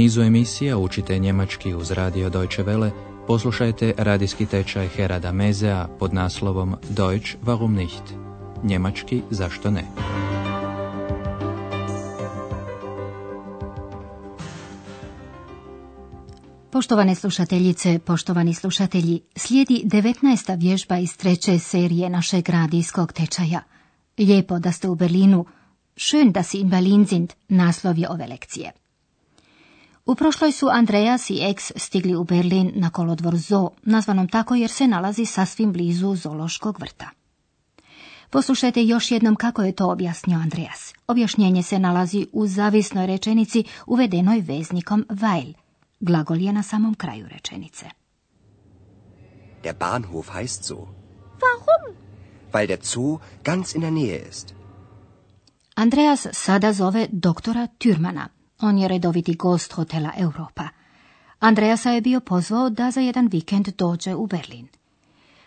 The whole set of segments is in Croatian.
nizu emisija učite njemački uz radio Deutsche Welle, poslušajte radijski tečaj Herada Mezea pod naslovom Deutsch warum nicht? Njemački zašto ne? Poštovane slušateljice, poštovani slušatelji, slijedi 19. vježba iz treće serije našeg radijskog tečaja. Lijepo da ste u Berlinu. Schön da si in Berlin sind, naslov je ove lekcije. U prošloj su Andreas i ex stigli u Berlin na kolodvor Zoo, nazvanom tako jer se nalazi sasvim blizu zoološkog vrta. Poslušajte još jednom kako je to objasnio Andreas. Objašnjenje se nalazi u zavisnoj rečenici uvedenoj veznikom weil. Glagol je na samom kraju rečenice. Der Bahnhof heißt so. Warum? Weil der Zoo ganz in der Nähe ist. Andreas sada zove doktora Türmana. On je redoviti gost hotela Europa. Andreasa je bio pozvao da za jedan vikend dođe u Berlin.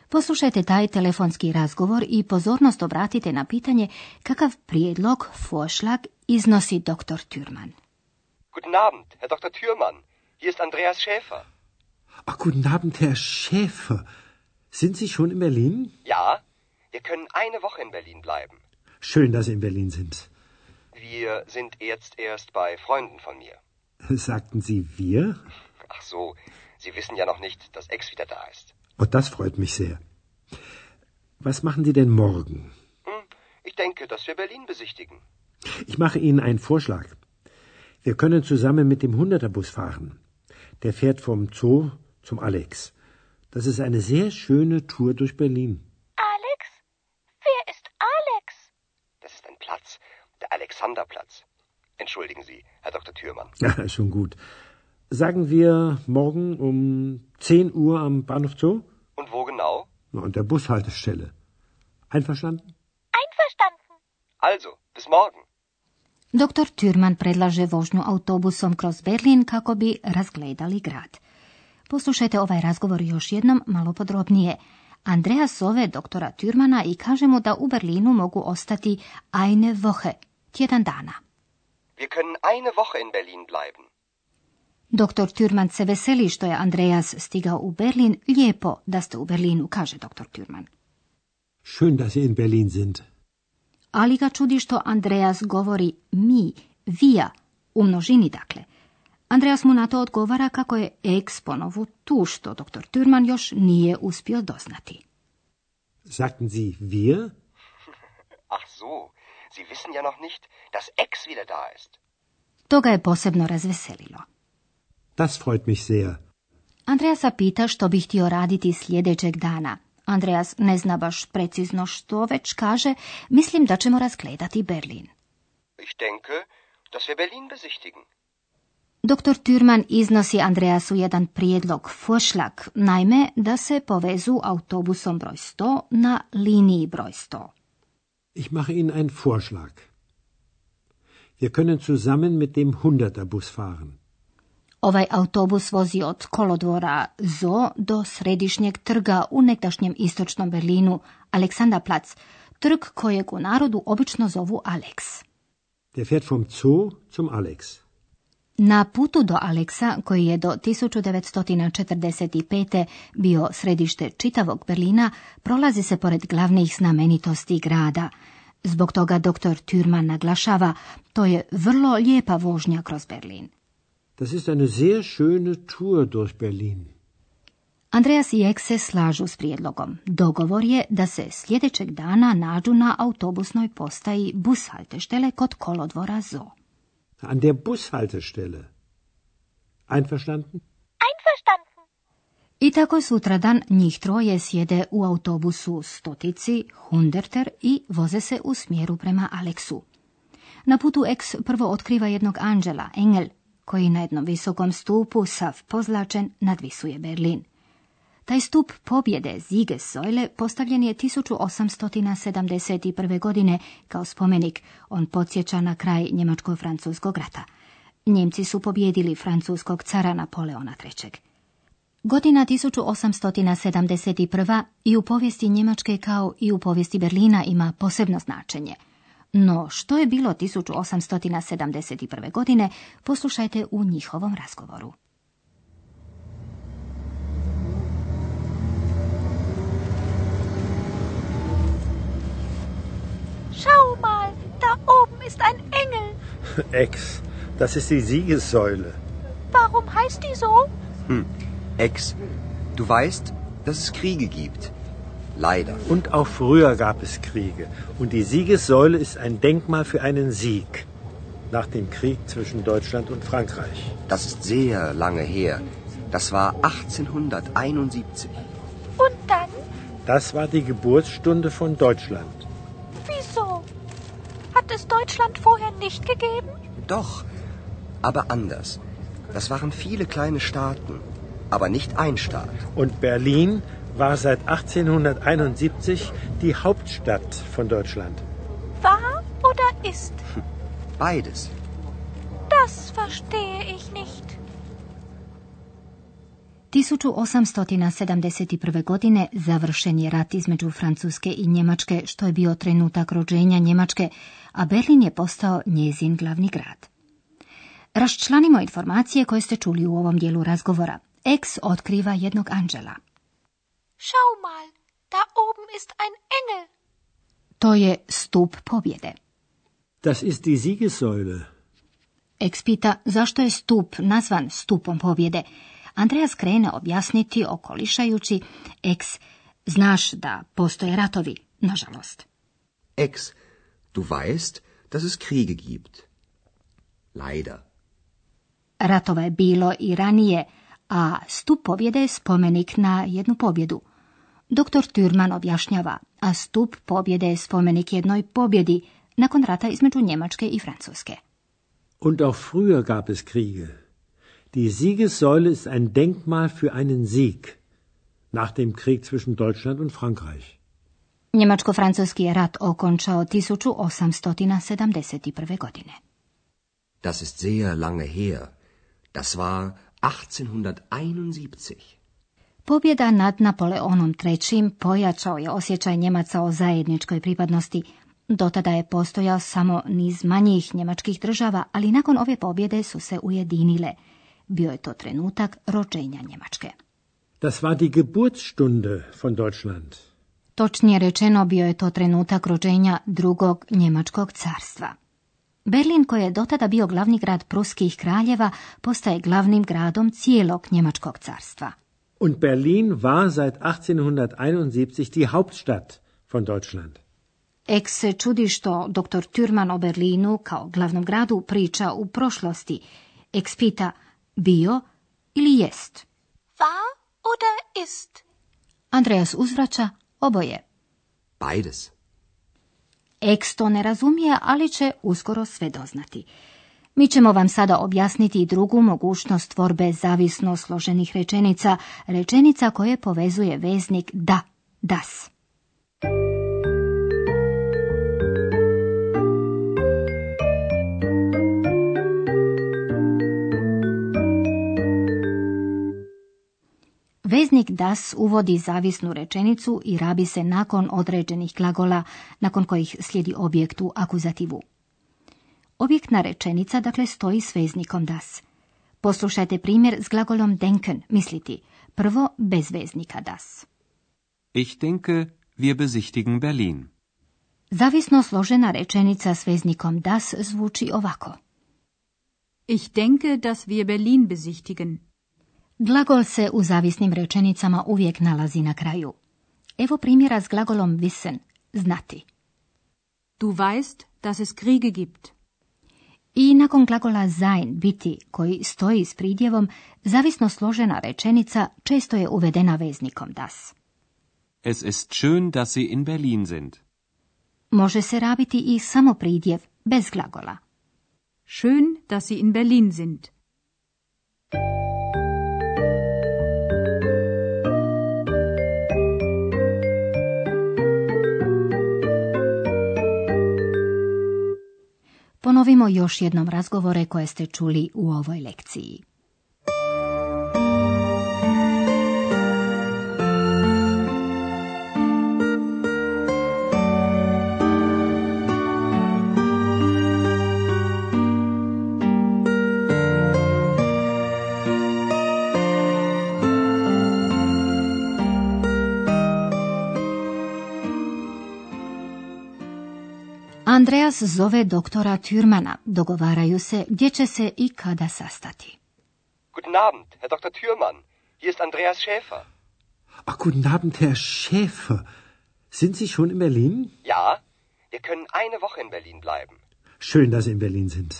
Poslušajte taj telefonski razgovor i pozornost obratite na pitanje kakav prijedlog, Vorschlag, iznosi doktor Türman. Guten Abend, Herr Dr. Thürmann. Hier ist Andreas Schäfer. Ach, guten Abend, Herr Schäfer. Sind Sie schon in Berlin? Ja, wir können eine Woche in Berlin bleiben. Schön, dass Sie in Berlin sind. Wir sind jetzt erst bei Freunden von mir. Sagten Sie wir? Ach so, Sie wissen ja noch nicht, dass Ex wieder da ist. Oh, das freut mich sehr. Was machen Sie denn morgen? Hm, ich denke, dass wir Berlin besichtigen. Ich mache Ihnen einen Vorschlag. Wir können zusammen mit dem Hunderterbus fahren. Der fährt vom Zoo zum Alex. Das ist eine sehr schöne Tour durch Berlin. Alex? Wer ist Alex? Das ist ein Platz, der Alexanderplatz. Entschuldigen Sie, Herr Dr. Thürmann. Ja, schon gut. Sagen wir morgen um 10 Uhr am Bahnhof Zoo? Und wo genau? Na, an der Bushaltestelle. Einverstanden? Einverstanden. Also, bis morgen. Doktor Türman predlaže vožnju autobusom kroz Berlin kako bi razgledali grad. Poslušajte ovaj razgovor još jednom malo podrobnije. Andreas zove doktora Türmana i kaže mu da u Berlinu mogu ostati eine Woche, tjedan dana. Wir können eine Woche in Berlin bleiben. Doktor Türman se veseli što je Andreas stigao u Berlin. Lijepo da ste u Berlinu, kaže doktor Türman. Schön, dass Sie in Berlin sind. Ali ga čudi što Andreas govori mi, via, u množini dakle. Andreas mu na to odgovara kako je ex ponovu tu što doktor Türman još nije uspio doznati. Sagten Sie wir? Ach so, Sie wissen ja noch nicht, dass Ex wieder da ist. To ga je posebno razveselilo. Das freut mich sehr. Andreasa pita što bi htio raditi sljedećeg dana. Andreas ne zna baš precizno što, već kaže, mislim da ćemo razgledati Berlin. Ich denke, dass wir Berlin besichtigen. Dr. Türman iznosi Andreasu jedan prijedlog, Vorschlag, naime da se povezu autobusom broj 100 na liniji broj 100. Ich mache Ihnen einen Vorschlag. Wir können zusammen mit dem Hunderterbus fahren. Ovaj autobus vozi od kolodvora Zo do središnjeg trga u nekdašnjem istočnom Berlinu, Alexanderplatz, trg kojeg u narodu obično zovu Alex. Der fährt vom Zoo zum Alex. Na putu do Aleksa, koji je do 1945. bio središte čitavog Berlina, prolazi se pored glavnih znamenitosti grada. Zbog toga dr. Türman naglašava, to je vrlo lijepa vožnja kroz Berlin. Das ist eine sehr schöne Tour durch Berlin. Andreas i Ek se slažu s prijedlogom. Dogovor je da se sljedećeg dana nađu na autobusnoj postaji Bushalteštele kod kolodvora Zoo. An der Bushaltestelle. Einverstanden? Einverstanden. I tako sutradan njih troje sjede u autobusu stotici, hunderter i voze se u smjeru prema Aleksu. Na putu Eks prvo otkriva jednog anđela, Engel, koji na jednom visokom stupu, sav pozlačen, nadvisuje Berlin. Taj stup pobjede Zige Sojle postavljen je 1871. godine kao spomenik. On podsjeća na kraj njemačko-francuskog rata. Njemci su pobjedili francuskog cara Napoleona III. Godina 1871. i u povijesti Njemačke kao i u povijesti Berlina ima posebno značenje. No, što je bilo 1871. godine, poslušajte u njihovom razgovoru. Ist ein Engel. Ex, das ist die Siegessäule. Warum heißt die so? Hm. Ex, du weißt, dass es Kriege gibt. Leider. Und auch früher gab es Kriege. Und die Siegessäule ist ein Denkmal für einen Sieg. Nach dem Krieg zwischen Deutschland und Frankreich. Das ist sehr lange her. Das war 1871. Und dann? Das war die Geburtsstunde von Deutschland. Hat es Deutschland vorher nicht gegeben? Doch, aber anders. Das waren viele kleine Staaten, aber nicht ein Staat. Und Berlin war seit 1871 die Hauptstadt von Deutschland. War oder ist? Beides. Das verstehe ich nicht. 1871. godine završen je rat između Francuske i Njemačke, što je bio trenutak rođenja Njemačke, a Berlin je postao njezin glavni grad. Raščlanimo informacije koje ste čuli u ovom dijelu razgovora. Ex otkriva jednog anđela. Schau mal, da oben ist ein Engel. To je stup pobjede. Das ist die Siegessäule. Ex pita zašto je stup nazvan stupom pobjede. Andreas krene objasniti okolišajući Ex, znaš da postoje ratovi, nažalost. Ex, du weißt, dass es Kriege gibt. Leider. Ratova je bilo i ranije, a stup pobjede je spomenik na jednu pobjedu. Dr. Türman objašnjava, a stup pobjede je spomenik jednoj pobjedi nakon rata između Njemačke i Francuske. Und auch früher gab es Kriege. Die Siegessäule ist ein Denkmal für einen Sieg nach dem Krieg zwischen Deutschland und Frankreich. Njemačko-francuski je rat okončao 1871. godine. Das ist sehr lange her. Das war 1871. Pobjeda nad Napoleonom III. pojačao je osjećaj Njemaca o zajedničkoj pripadnosti. Dotada je postojao samo niz manjih njemačkih država, ali nakon ove pobjede su se ujedinile. Bio je to trenutak rođenja Njemačke. Das war die Geburtsstunde von Deutschland. Točnije rečeno bio je to trenutak rođenja drugog njemačkog carstva. Berlin, koji je dotada bio glavni grad pruskih kraljeva, postaje glavnim gradom cijelog njemačkog carstva. Und Berlin war seit 1871 die Hauptstadt von Deutschland. Ek se čudi što dr. Türman o Berlinu kao glavnom gradu priča u prošlosti. Eks pita bio ili jest. War oder ist? Andreas uzvraća oboje. Beides. Eks to ne razumije, ali će uskoro sve doznati. Mi ćemo vam sada objasniti i drugu mogućnost tvorbe zavisno složenih rečenica, rečenica koje povezuje veznik da, das. Veznik das uvodi zavisnu rečenicu i rabi se nakon određenih glagola, nakon kojih slijedi objekt u akuzativu. Objektna rečenica dakle stoji s veznikom das. Poslušajte primjer s glagolom denken, misliti. Prvo bez veznika das. Ich denke, wir besichtigen Berlin. Zavisno složena rečenica s veznikom das zvuči ovako. Ich denke, dass wir Berlin besichtigen. Glagol se u zavisnim rečenicama uvijek nalazi na kraju. Evo primjera s glagolom wissen, znati. Du weißt, dass es Kriege gibt. I nakon glagola sein, biti, koji stoji s pridjevom, zavisno složena rečenica često je uvedena veznikom das. Es ist schön, dass Sie in Berlin sind. Može se rabiti i samo pridjev, bez glagola. Schön, dass Sie in Berlin sind. Ponovimo još jednom razgovore koje ste čuli u ovoj lekciji. Andreas zove doktora Türmana. Dogovaraju se gdje će se i kada sastati. Guten Abend, Herr Dr. Thürmann. Hier ist Andreas Schäfer. Ach, guten Abend, Herr Schäfer. Sind Sie schon in Berlin? Ja, wir können eine Woche in Berlin bleiben. Schön, dass Sie in Berlin sind.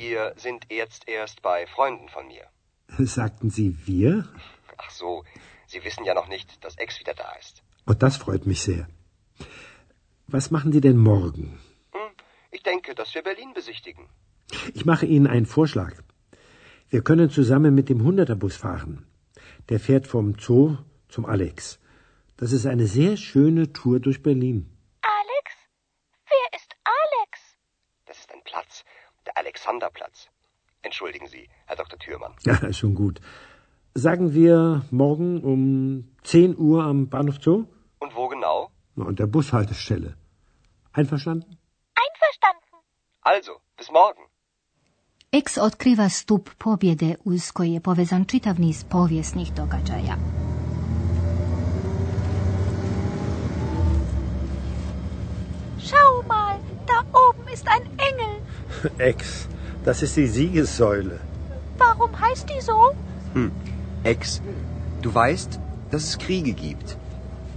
Wir sind jetzt erst bei Freunden von mir. Sagten Sie wir? Ach so, Sie wissen ja noch nicht, dass Ex wieder da ist. Und das freut mich sehr. Was machen Sie denn morgen? Hm, ich denke, dass wir Berlin besichtigen. Ich mache Ihnen einen Vorschlag. Wir können zusammen mit dem Hunderterbus fahren. Der fährt vom Zoo zum Alex. Das ist eine sehr schöne Tour durch Berlin. Alex? Wer ist Alex? Das ist ein Platz, der Alexanderplatz. Entschuldigen Sie, Herr Dr. Thürmann. Ja, schon gut. Sagen wir morgen um 10 Uhr am Bahnhof Zoo? Und wo genau? Na, an der Bushaltestelle. Einverstanden? Einverstanden. Also, bis morgen. Ex otkriva stup pobjede uz koji je povezan čitav niz povijesnih događaja. Schau mal, da oben ist ein Engel. Ex, das ist die Siegessäule. Warum heißt die so? Hm. Ex, du weißt, dass es Kriege gibt.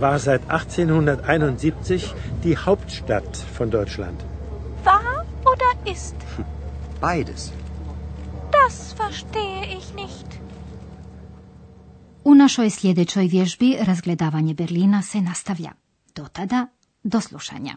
war seit 1871 die Hauptstadt von Deutschland. War oder ist? Beides. Das verstehe ich nicht. U našoj sljedećoj vježbi razgledavanje Berlina se nastavlja. Do tada, do slušanja.